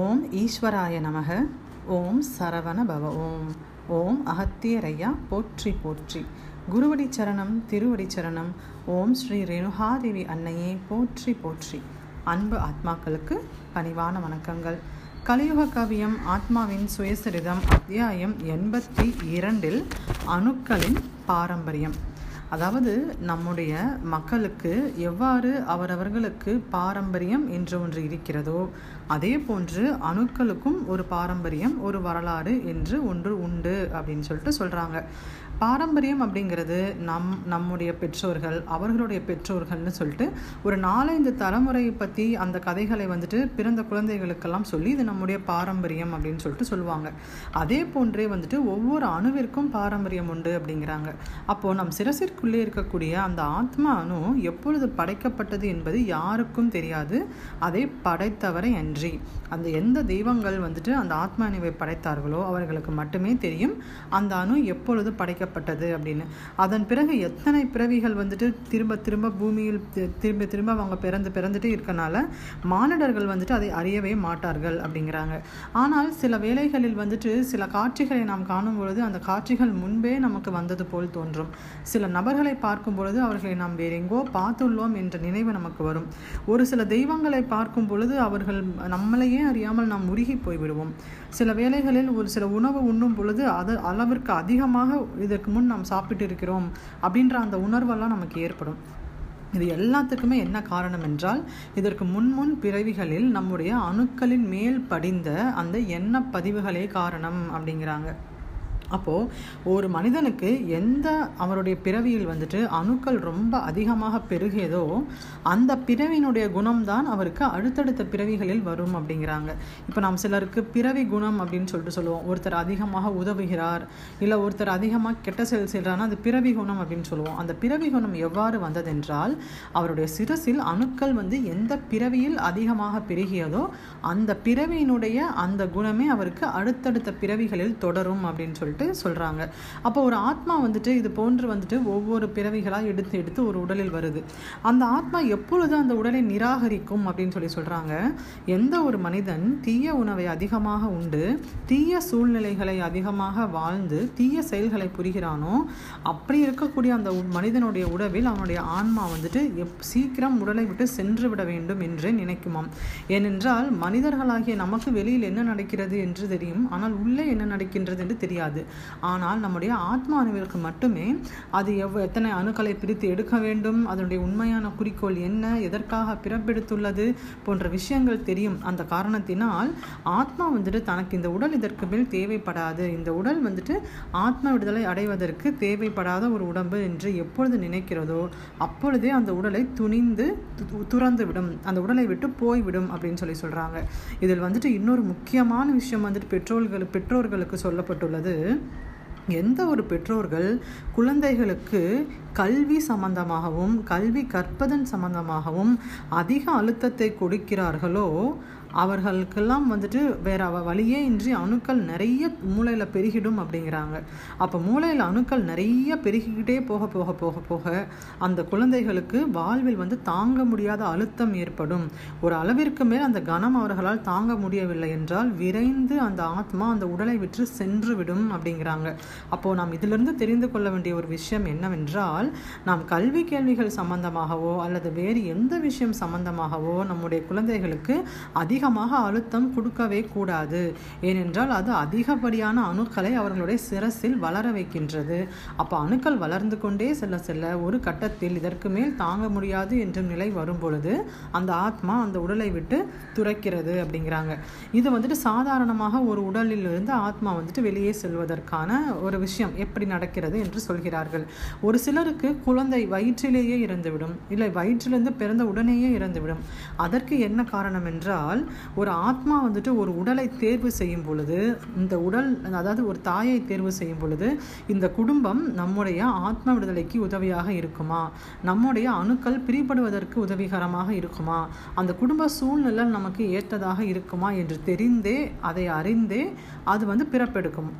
ஓம் ஈஸ்வராய நமக ஓம் சரவண பவ ஓம் ஓம் அகத்தியரையா போற்றி போற்றி. குருவடி சரணம் திருவடி சரணம் ஓம் ஸ்ரீ ரேணுகாதேவி அன்னையே போற்றி போற்றி. அன்பு ஆத்மாக்களுக்கு பணிவான வணக்கங்கள். கலியுக கவியம் ஆத்மாவின் சுயசரிதம் அத்தியாயம் எண்பத்தி இரண்டில் அணுக்களின் பாரம்பரியம். அதாவது நம்முடைய மக்களுக்கு எவ்வாறு அவரவர்களுக்கு பாரம்பரியம் என்று ஒன்று இருக்கிறதோ அதே போன்று அணுக்களுக்கும் ஒரு பாரம்பரியம் ஒரு வரலாறு என்று ஒன்று உண்டு அப்படின்னு சொல்லிட்டு சொல்கிறாங்க பாரம்பரியம் அப்படிங்கிறது நம் நம்முடைய பெற்றோர்கள் அவர்களுடைய பெற்றோர்கள்னு சொல்லிட்டு ஒரு நாலஞ்சு தலைமுறையை பற்றி அந்த கதைகளை வந்துட்டு பிறந்த குழந்தைகளுக்கெல்லாம் சொல்லி இது நம்முடைய பாரம்பரியம் அப்படின்னு சொல்லிட்டு சொல்லுவாங்க. அதே போன்றே வந்துட்டு ஒவ்வொரு அணுவிற்கும் பாரம்பரியம் உண்டு அப்படிங்கிறாங்க. அப்போது நம் சிரசிற்குள்ளே இருக்கக்கூடிய அந்த ஆத்மா அணு எப்பொழுது படைக்கப்பட்டது என்பது யாருக்கும் தெரியாது. அதை படைத்தவரை அன்றி. அந்த எந்த தெய்வங்கள் வந்துட்டு அந்த ஆத்மா அணுவை படைத்தார்களோ அவர்களுக்கு மட்டுமே தெரியும். அந்த அணு எப்பொழுது படைக்க படைக்கப்பட்டது அப்படின்னு. அதன் பிறகு எத்தனை பிறவிகள் வந்துட்டு திரும்ப திரும்ப பூமியில் திரும்ப திரும்ப அவங்க பிறந்து பிறந்துட்டு இருக்கனால மானிடர்கள் வந்துட்டு அதை அறியவே மாட்டார்கள் அப்படிங்கிறாங்க. ஆனால் சில வேளைகளில் வந்துட்டு சில காட்சிகளை நாம் காணும் பொழுது அந்த காட்சிகள் முன்பே நமக்கு வந்தது போல் தோன்றும். சில நபர்களை பார்க்கும் பொழுது அவர்களை நாம் வேற எங்கோ பார்த்துள்ளோம் என்ற நினைவு நமக்கு வரும். ஒரு சில தெய்வங்களை பார்க்கும் பொழுது அவர்கள் நம்மளையே அறியாமல் நாம் உருகி போய்விடுவோம். சில வேளைகளில் ஒரு சில உணவு உண்ணும் பொழுது அது அளவிற்கு அதிகமாக இதற்கு முன் நாம் சாப்பிட்டு இருக்கிறோம் அப்படின்ற அந்த உணர்வெல்லாம் நமக்கு ஏற்படும். இது எல்லாத்துக்குமே என்ன காரணம் என்றால் இதற்கு முன்முன் பிறவிகளில் நம்முடைய அணுக்களின் மேல் படிந்த அந்த எண்ண பதிவுகளே காரணம் அப்படிங்கிறாங்க. அப்போது ஒரு மனிதனுக்கு எந்த அவருடைய பிறவியில் வந்துட்டு அணுக்கள் ரொம்ப அதிகமாக பெருகியதோ அந்த பிறவியினுடைய குணம்தான் அவருக்கு அடுத்தடுத்த பிறவிகளில் வரும் அப்படிங்கிறாங்க. இப்போ நாம் சிலருக்கு பிறவி குணம் அப்படின்னு சொல்லிட்டு சொல்லுவோம். ஒருத்தர் அதிகமாக உதவுகிறார் இல்லை ஒருத்தர் அதிகமாக கெட்ட செயல் செய்கிறான்னா அது பிறவி குணம் அப்படின்னு சொல்லுவோம். அந்த பிறவி குணம் எவ்வாறு வந்ததென்றால் அவருடைய சிரசில் அணுக்கள் வந்து எந்த பிறவியில் அதிகமாக பெருகியதோ அந்த பிறவியினுடைய அந்த குணமே அவருக்கு அடுத்தடுத்த பிறவிகளில் தொடரும் அப்படின்னு சொல்லிட்டு வந்துட்டு சொல்கிறாங்க அப்போ ஒரு ஆத்மா வந்துட்டு இது போன்று வந்துட்டு ஒவ்வொரு பிறவிகளாக எடுத்து எடுத்து ஒரு உடலில் வருது. அந்த ஆத்மா எப்பொழுது அந்த உடலை நிராகரிக்கும் அப்படின்னு சொல்லி சொல்கிறாங்க எந்த ஒரு மனிதன் தீய உணவை அதிகமாக உண்டு தீய சூழ்நிலைகளை அதிகமாக வாழ்ந்து தீய செயல்களை புரிகிறானோ அப்படி இருக்கக்கூடிய அந்த மனிதனுடைய உடவில் அவனுடைய ஆன்மா வந்துட்டு எப் சீக்கிரம் உடலை விட்டு சென்று விட வேண்டும் என்று நினைக்குமாம். ஏனென்றால் மனிதர்களாகிய நமக்கு வெளியில் என்ன நடக்கிறது என்று தெரியும் ஆனால் உள்ளே என்ன நடக்கின்றது என்று தெரியாது. ஆனால் நம்முடைய ஆத்மா அணுவிற்கு மட்டுமே அது எவ் எத்தனை அணுக்களை பிரித்து எடுக்க வேண்டும் அதனுடைய உண்மையான குறிக்கோள் என்ன எதற்காக பிறப்பெடுத்துள்ளது போன்ற விஷயங்கள் தெரியும். அந்த காரணத்தினால் ஆத்மா வந்துட்டு தனக்கு இந்த உடல் இதற்கு மேல் தேவைப்படாது. இந்த உடல் வந்துட்டு ஆத்மா விடுதலை அடைவதற்கு தேவைப்படாத ஒரு உடம்பு என்று எப்பொழுது நினைக்கிறதோ அப்பொழுதே அந்த உடலை துணிந்து துறந்து விடும் அந்த உடலை விட்டு போய்விடும் அப்படின்னு சொல்லி சொல்கிறாங்க இதில் வந்துட்டு இன்னொரு முக்கியமான விஷயம் வந்துட்டு பெற்றோர்கள் பெற்றோர்களுக்கு சொல்லப்பட்டுள்ளது. எந்த ஒரு பெற்றோர்கள் குழந்தைகளுக்கு கல்வி சம்பந்தமாகவும் கல்வி கற்பதன் சம்பந்தமாகவும் அதிக அழுத்தத்தை கொடுக்கிறார்களோ அவர்களுக்கெல்லாம் வந்துட்டு வேற வழியே இன்றி அணுக்கள் நிறைய மூளையில் பெருகிடும் அப்படிங்கிறாங்க. அப்போ மூளையில் அணுக்கள் நிறைய பெருகிக்கிட்டே போக போக போக போக அந்த குழந்தைகளுக்கு வாழ்வில் வந்து தாங்க முடியாத அழுத்தம் ஏற்படும். ஒரு அளவிற்கு மேல் அந்த கணம் அவர்களால் தாங்க முடியவில்லை என்றால் விரைந்து அந்த ஆத்மா அந்த உடலை விற்று சென்று விடும் அப்படிங்கிறாங்க. அப்போது நாம் இதிலிருந்து தெரிந்து கொள்ள வேண்டிய ஒரு விஷயம் என்னவென்றால் நாம் கல்வி கேள்விகள் சம்பந்தமாகவோ அல்லது வேறு எந்த விஷயம் சம்பந்தமாகவோ நம்முடைய குழந்தைகளுக்கு அதிக அதிகமாக அழுத்தம் கொடுக்கவே கூடாது. ஏனென்றால் அது அதிகப்படியான அணுக்களை அவர்களுடைய சிரசில் வளர வைக்கின்றது. அப்போ அணுக்கள் வளர்ந்து கொண்டே செல்ல செல்ல ஒரு கட்டத்தில் இதற்கு மேல் தாங்க முடியாது என்ற நிலை வரும் பொழுது அந்த ஆத்மா அந்த உடலை விட்டு துரைக்கிறது அப்படிங்கிறாங்க. இது வந்துட்டு சாதாரணமாக ஒரு உடலில் இருந்து ஆத்மா வந்துட்டு வெளியே செல்வதற்கான ஒரு விஷயம் எப்படி நடக்கிறது என்று சொல்கிறார்கள். ஒரு சிலருக்கு குழந்தை வயிற்றிலேயே இறந்துவிடும் இல்லை வயிற்றிலிருந்து பிறந்த உடனேயே இறந்துவிடும். அதற்கு என்ன காரணம் என்றால் ஒரு ஆத்மா வந்துட்டு ஒரு உடலை தேர்வு செய்யும் பொழுது இந்த உடல் அதாவது ஒரு தாயை தேர்வு செய்யும் பொழுது இந்த குடும்பம் நம்முடைய ஆத்ம விடுதலைக்கு உதவியாக இருக்குமா? நம்முடைய அணுக்கள் பிரிபடுவதற்கு உதவிகரமாக இருக்குமா? அந்த குடும்ப சூழ்நிலை நமக்கு ஏற்றதாக இருக்குமா என்று தெரிந்தே அதை அறிந்தே அது வந்து பிறப்பெடுக்கும்.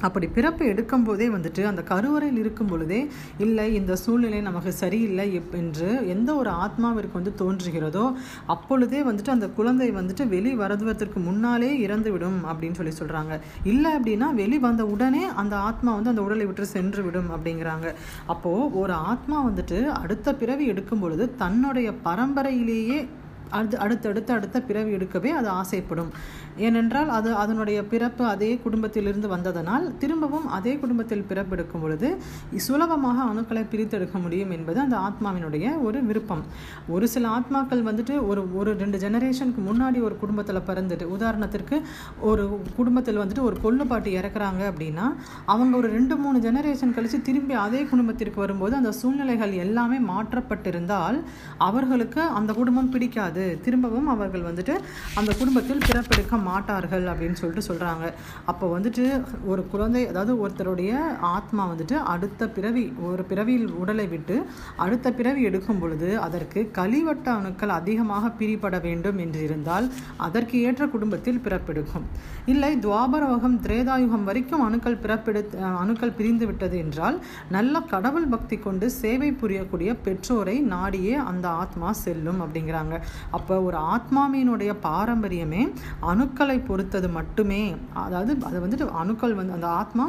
அப்படி பிறப்பு எடுக்கும் போதே வந்துட்டு அந்த கருவறையில் இருக்கும் பொழுதே இல்லை இந்த சூழ்நிலை நமக்கு சரியில்லை எப் என்று எந்த ஒரு ஆத்மாவிற்கு வந்து தோன்றுகிறதோ அப்பொழுதே வந்துட்டு அந்த குழந்தை வந்துட்டு வெளி வருவதற்கு முன்னாலே இறந்து விடும் அப்படின்னு சொல்லி சொல்கிறாங்க இல்லை அப்படின்னா வெளி வந்த உடனே அந்த ஆத்மா வந்து அந்த உடலை விட்டு சென்று விடும் அப்படிங்கிறாங்க. அப்போது ஒரு ஆத்மா வந்துட்டு அடுத்த பிறவி எடுக்கும் பொழுது தன்னுடைய பரம்பரையிலேயே அடுத்து அடுத்தடுத்து அடுத்த பிறவி எடுக்கவே அது ஆசைப்படும். ஏனென்றால் அது அதனுடைய பிறப்பு அதே குடும்பத்திலிருந்து வந்ததனால் திரும்பவும் அதே குடும்பத்தில் பிறப்பெடுக்கும் பொழுது சுலபமாக அணுக்களை பிரித்தெடுக்க முடியும் என்பது அந்த ஆத்மாவினுடைய ஒரு விருப்பம். ஒரு சில ஆத்மாக்கள் வந்துட்டு ஒரு ஒரு ரெண்டு ஜெனரேஷனுக்கு முன்னாடி ஒரு குடும்பத்தில் பிறந்துட்டு உதாரணத்திற்கு ஒரு குடும்பத்தில் வந்துட்டு ஒரு கொள்ளு பாட்டி இறக்குறாங்க அப்படின்னா அவங்க ஒரு ரெண்டு மூணு ஜெனரேஷன் கழித்து திரும்பி அதே குடும்பத்திற்கு வரும்போது அந்த சூழ்நிலைகள் எல்லாமே மாற்றப்பட்டிருந்தால் அவர்களுக்கு அந்த குடும்பம் பிடிக்காது. திரும்பவும் அவர்கள் வந்துட்டு அந்த குடும்பத்தில் பிறப்பெடுக்க மாட்டார்கள் அப்படின்னு சொல்லிட்டு சொல்கிறாங்க அப்போ வந்துட்டு ஒரு குழந்தை அதாவது ஒருத்தருடைய ஆத்மா வந்துட்டு அடுத்த பிறவி ஒரு பிறவியில் உடலை விட்டு அடுத்த பிறவி எடுக்கும் பொழுது அதற்கு கலிவட்ட அணுக்கள் அதிகமாக பிரிபட வேண்டும் என்று இருந்தால் அதற்கு ஏற்ற குடும்பத்தில் பிறப்பெடுக்கும். இல்லை துவாபரவகம் திரேதாயுகம் வரைக்கும் அணுக்கள் பிறப்பெடு அணுக்கள் பிரிந்து விட்டது என்றால் நல்ல கடவுள் பக்தி கொண்டு சேவை புரியக்கூடிய பெற்றோரை நாடியே அந்த ஆத்மா செல்லும் அப்படிங்கிறாங்க. அப்போ ஒரு ஆத்மாவினுடைய பாரம்பரியமே அணுக்களை பொறுத்தது மட்டுமே. அதாவது அது வந்துட்டு அணுக்கள் வந்து அந்த ஆத்மா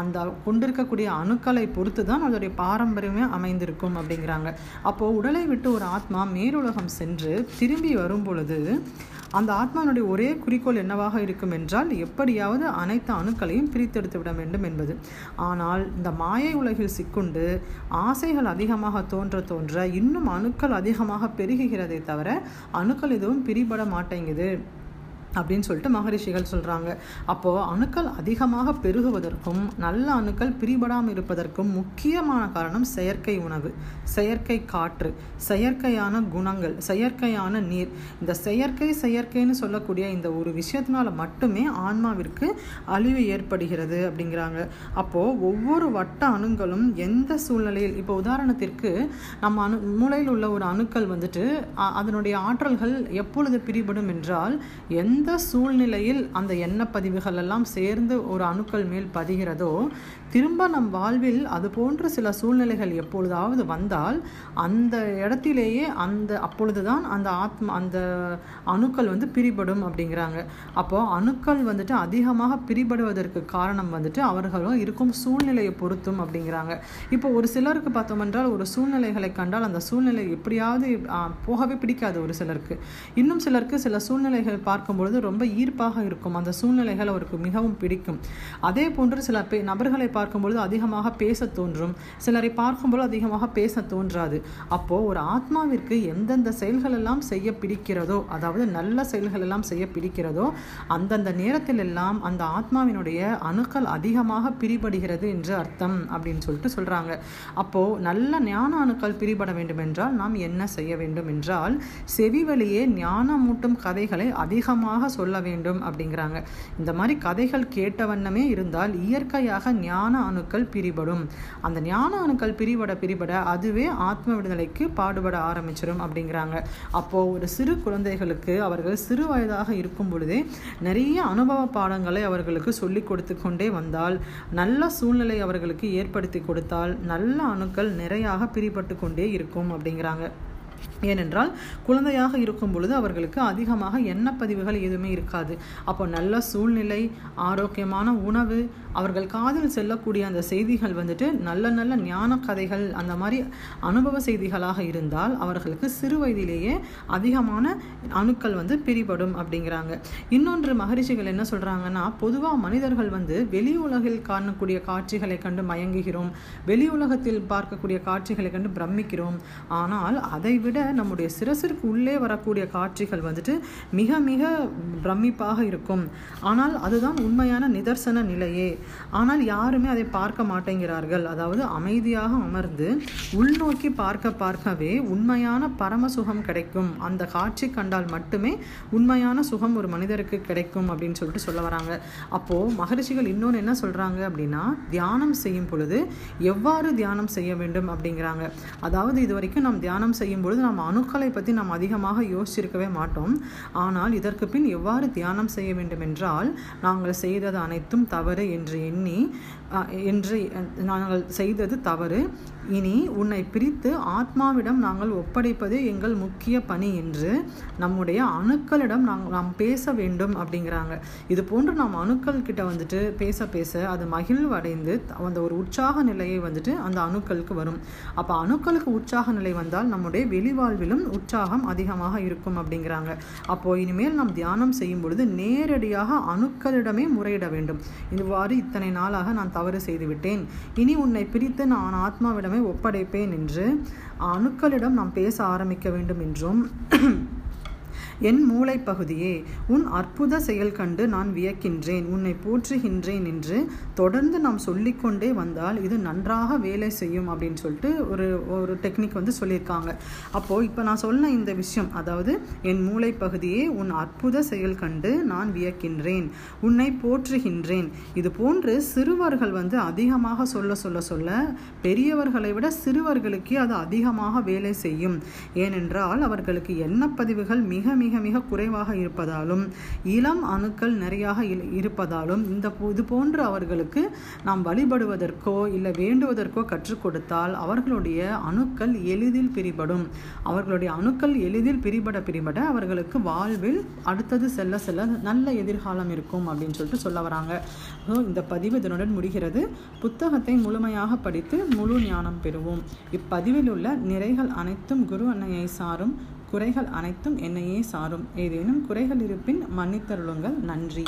அந்த கொண்டிருக்கக்கூடிய அணுக்களை பொறுத்து தான் அதோடைய பாரம்பரியமே அமைந்திருக்கும் அப்படிங்கிறாங்க. அப்போது உடலை விட்டு ஒரு ஆத்மா மேலுலகம் சென்று திரும்பி வரும் பொழுது அந்த ஆத்மானுடைய ஒரே குறிக்கோள் என்னவாக இருக்கும் என்றால் எப்படியாவது அனைத்து அணுக்களையும் பிரித்தெடுத்து விட வேண்டும் என்பது. ஆனால் இந்த மாயை உலகில் சிக்குண்டு ஆசைகள் அதிகமாக தோன்ற தோன்ற இன்னும் அணுக்கள் அதிகமாக பெருகுகிறதே தவிர அணுக்கள் எதுவும் பிரிபட மாட்டேங்குது. அப்படின்னு சொல்லிட்டு மகரிஷிகள் சொல்கிறாங்க அப்போது அணுக்கள் அதிகமாக பெருகுவதற்கும் நல்ல அணுக்கள் பிரிபடாமல் இருப்பதற்கும் முக்கியமான காரணம் செயற்கை உணவு செயற்கை காற்று செயற்கையான குணங்கள் செயற்கையான நீர். இந்த செயற்கை செயற்கைன்னு சொல்லக்கூடிய இந்த ஒரு விஷயத்தினால மட்டுமே ஆன்மாவிற்கு அழிவு ஏற்படுகிறது அப்படிங்கிறாங்க. அப்போது ஒவ்வொரு வட்ட அணுங்களும் எந்த சூழ்நிலையில் இப்போ உதாரணத்திற்கு நம்ம அணு மூளையில் உள்ள ஒரு அணுக்கள் வந்துட்டு அதனுடைய ஆற்றல்கள் எப்பொழுது பிரிபடும் என்றால் எந்த எந்த சூழ்நிலையில் அந்த எண்ணப்பதிவுகள் எல்லாம் சேர்ந்து ஒரு அணுக்கள் மேல் பதிகிறதோ திரும்ப நம் வாழ்வில் அது போன்ற சில சூழ்நிலைகள் எப்பொழுதாவது வந்தால் அந்த இடத்திலேயே அந்த அப்பொழுதுதான் அந்த ஆத்மா அந்த அணுக்கள் வந்து பிரிபடும் அப்படிங்கிறாங்க. அப்போது அணுக்கள் வந்துட்டு அதிகமாக பிரிபடுவதற்கு காரணம் வந்துட்டு அவர்களும் இருக்கும் சூழ்நிலையை பொருத்தும் அப்படிங்கிறாங்க. இப்போ ஒரு சிலருக்கு பார்த்தோம் என்றால் ஒரு சூழ்நிலைகளை கண்டால் அந்த சூழ்நிலை எப்படியாவது போகவே பிடிக்காது ஒரு சிலருக்கு. இன்னும் சிலருக்கு சில சூழ்நிலைகள் பார்க்கும்பொழுது ரொம்ப ஈர்ப்பாக இருக்கும். அந்த சூழ்நிலைகள் அவருக்கு மிகவும் பிடிக்கும். அதே போன்று சில பே நபர்களை பார்க்கும்பொழுது அதிகமாக பேச தோன்றும். சிலரை பார்க்கும்போது அதிகமாக பேச தோன்றாது. அப்போ ஒரு ஆத்மாவிற்கு எந்தெந்த செயல்கள் எல்லாம் செய்ய பிடிக்கிறதோ அதாவது நல்ல செயல்கள் எல்லாம் செய்ய பிடிக்கிறதோ அந்தந்த நேரத்தில் எல்லாம் அந்த ஆத்மாவினுடைய அணுக்கள் அதிகமாக பிரிபடுகிறது என்று அர்த்தம் அப்படின்னு சொல்லிட்டு சொல்றாங்க. அப்போ நல்ல ஞான அணுக்கள் பிரிபட வேண்டும் என்றால் நாம் என்ன செய்ய வேண்டும் என்றால் செவி வழியே ஞானமூட்டும் கதைகளை அதிகமாக சொல்ல வேண்டும் அப்படிங்கிறாங்க. இந்த மாதிரி கதைகள் கேட்ட வண்ணமே இருந்தால் இயற்கையாக ஞான அணுக்கள் பிரிபடும். அந்த ஞான அணுக்கள் பிரிபட பிரிபட அதுவே ஆத்ம விடுதலைக்கு பாடுபட ஆரம்பிச்சிடும் அப்படிங்கிறாங்க. அப்போ ஒரு சிறு குழந்தைகளுக்கு அவர்கள் சிறு வயதாக இருக்கும் பொழுதே நிறைய அனுபவ பாடங்களை அவர்களுக்கு சொல்லி கொடுத்து கொண்டே வந்தால் நல்ல சூழ்நிலை அவர்களுக்கு ஏற்படுத்தி கொடுத்தால் நல்ல அணுக்கள் நிறையாக பிரிபட்டு கொண்டே இருக்கும் அப்படிங்கிறாங்க. ஏனென்றால் குழந்தையாக இருக்கும் பொழுது அவர்களுக்கு அதிகமாக எண்ணப்பதிவுகள் எதுவுமே இருக்காது. அப்போ நல்ல சூழ்நிலை ஆரோக்கியமான உணவு அவர்கள் காதில் செல்லக்கூடிய அந்த செய்திகள் வந்துட்டு நல்ல நல்ல ஞான கதைகள் அந்த மாதிரி அனுபவ செய்திகளாக இருந்தால் அவர்களுக்கு சிறு வயதிலேயே அதிகமான அணுக்கள் வந்து பிரிபடும் அப்படிங்கிறாங்க. இன்னொன்று மகரிஷிகள் என்ன சொல்கிறாங்கன்னா பொதுவாக மனிதர்கள் வந்து வெளி உலகில் காணக்கூடிய காட்சிகளை கண்டு மயங்குகிறோம். வெளி உலகத்தில் பார்க்கக்கூடிய காட்சிகளை கண்டு பிரமிக்கிறோம். ஆனால் அதை விட நம்முடைய சிரசிற்கு உள்ளே வரக்கூடிய காட்சிகள் வந்துட்டு மிக மிக பிரமிப்பாக இருக்கும். ஆனால் அதுதான் உண்மையான நிதர்சன நிலையே. ஆனால் யாருமே அதை பார்க்க மாட்டேங்கிறார்கள். அதாவது அமைதியாக அமர்ந்து உள்நோக்கி பார்க்க பார்க்கவே உண்மையான பரம சுகம் கிடைக்கும். அந்த காட்சி கண்டால் மட்டுமே உண்மையான சுகம் ஒரு மனிதருக்கு கிடைக்கும் அப்படின்னு சொல்லிட்டு சொல்ல வராங்க. அப்போது மகரிஷிகள் இன்னொன்று என்ன சொல்கிறாங்க அப்படின்னா தியானம் செய்யும் பொழுது எவ்வாறு தியானம் செய்ய வேண்டும் அப்படிங்கிறாங்க. அதாவது இது வரைக்கும் நாம் தியானம் செய்யும் பொழுது நாம் அணுக்களை பற்றி நாம் அதிகமாக யோசிச்சிருக்கவே மாட்டோம். ஆனால் இதற்கு பின் எவ்வாறு தியானம் செய்ய வேண்டும் என்றால் நாங்கள் செய்தது அனைத்தும் தவறு என்று என்று எண்ணி என்று நாங்கள் செய்தது தவறு. இனி உன்னை பிரித்து ஆத்மாவிடம் நாங்கள் ஒப்படைப்பதே எங்கள் முக்கிய பணி என்று நம்முடைய அணுக்களிடம் நாங்கள் நாம் பேச வேண்டும் அப்படிங்கிறாங்க. இது போன்று நாம் அணுக்கள் கிட்ட வந்துட்டு பேச பேச அது மகிழ்வடைந்து அந்த ஒரு உற்சாக நிலையை வந்துட்டு அந்த அணுக்களுக்கு வரும். அப்போ அணுக்களுக்கு உற்சாக நிலை வந்தால் நம்முடைய வெளிவாழ்விலும் உற்சாகம் அதிகமாக இருக்கும் அப்படிங்கிறாங்க. அப்போ இனிமேல் நாம் தியானம் செய்யும் பொழுது நேரடியாக அணுக்களிடமே முறையிட வேண்டும். இவ்வாறு இத்தனை நாளாக நான் தவறு செய்துவிட்டேன். இனி உன்னை பிரித்து நான் ஆத்மாவிடமே ஒப்படைப்பேன் என்று அணுக்களிடம் நாம் பேச ஆரம்பிக்க வேண்டும் என்றும் என் மூளை பகுதியே உன் அற்புத செயல் கண்டு நான் வியக்கின்றேன் உன்னை போற்றுகின்றேன் என்று தொடர்ந்து நாம் சொல்லிக்கொண்டே வந்தால் இது நன்றாக வேலை செய்யும் அப்படின்னு சொல்லிட்டு ஒரு ஒரு டெக்னிக் வந்து சொல்லியிருக்காங்க. அப்போது இப்போ நான் சொன்ன இந்த விஷயம் அதாவது என் மூளை பகுதியே உன் அற்புத செயல் கண்டு நான் வியக்கின்றேன் உன்னை போற்றுகின்றேன். இது போன்று சிறுவர்கள் வந்து அதிகமாக சொல்ல சொல்ல சொல்ல பெரியவர்களை விட சிறுவர்களுக்கே அது அதிகமாக வேலை செய்யும். ஏனென்றால் அவர்களுக்கு எண்ணப்பதிவுகள் மிக மிக மிக மிக குறைவாக இருப்பதாலும் இளம் அணுக்கள் நிறையாக இருப்பதாலும் இந்த இது போன்று அவர்களுக்கு நாம் வழிபடுவதற்கோ இல்லை வேண்டுவதற்கோ கற்றுக் கொடுத்தால் அவர்களுடைய அணுக்கள் எளிதில் பிரிபடும். அவர்களுடைய அணுக்கள் எளிதில் பிரிபட பிரிபட அவர்களுக்கு வாழ்வில் அடுத்தது செல்ல செல்ல நல்ல எதிர்காலம் இருக்கும் அப்படின்னு சொல்லிட்டு சொல்ல வராங்க. ஸோ இந்த பதிவு இதனுடன் முடிகிறது. புத்தகத்தை முழுமையாக படித்து முழு ஞானம் பெறுவோம். இப்பதிவில் உள்ள நிறைகள் அனைத்தும் குரு அன்னையை சாரும் குறைகள் அனைத்தும் என்னையே சாரும். ஏதேனும் குறைகள் இருப்பின் மன்னித்தருளுங்கள். நன்றி.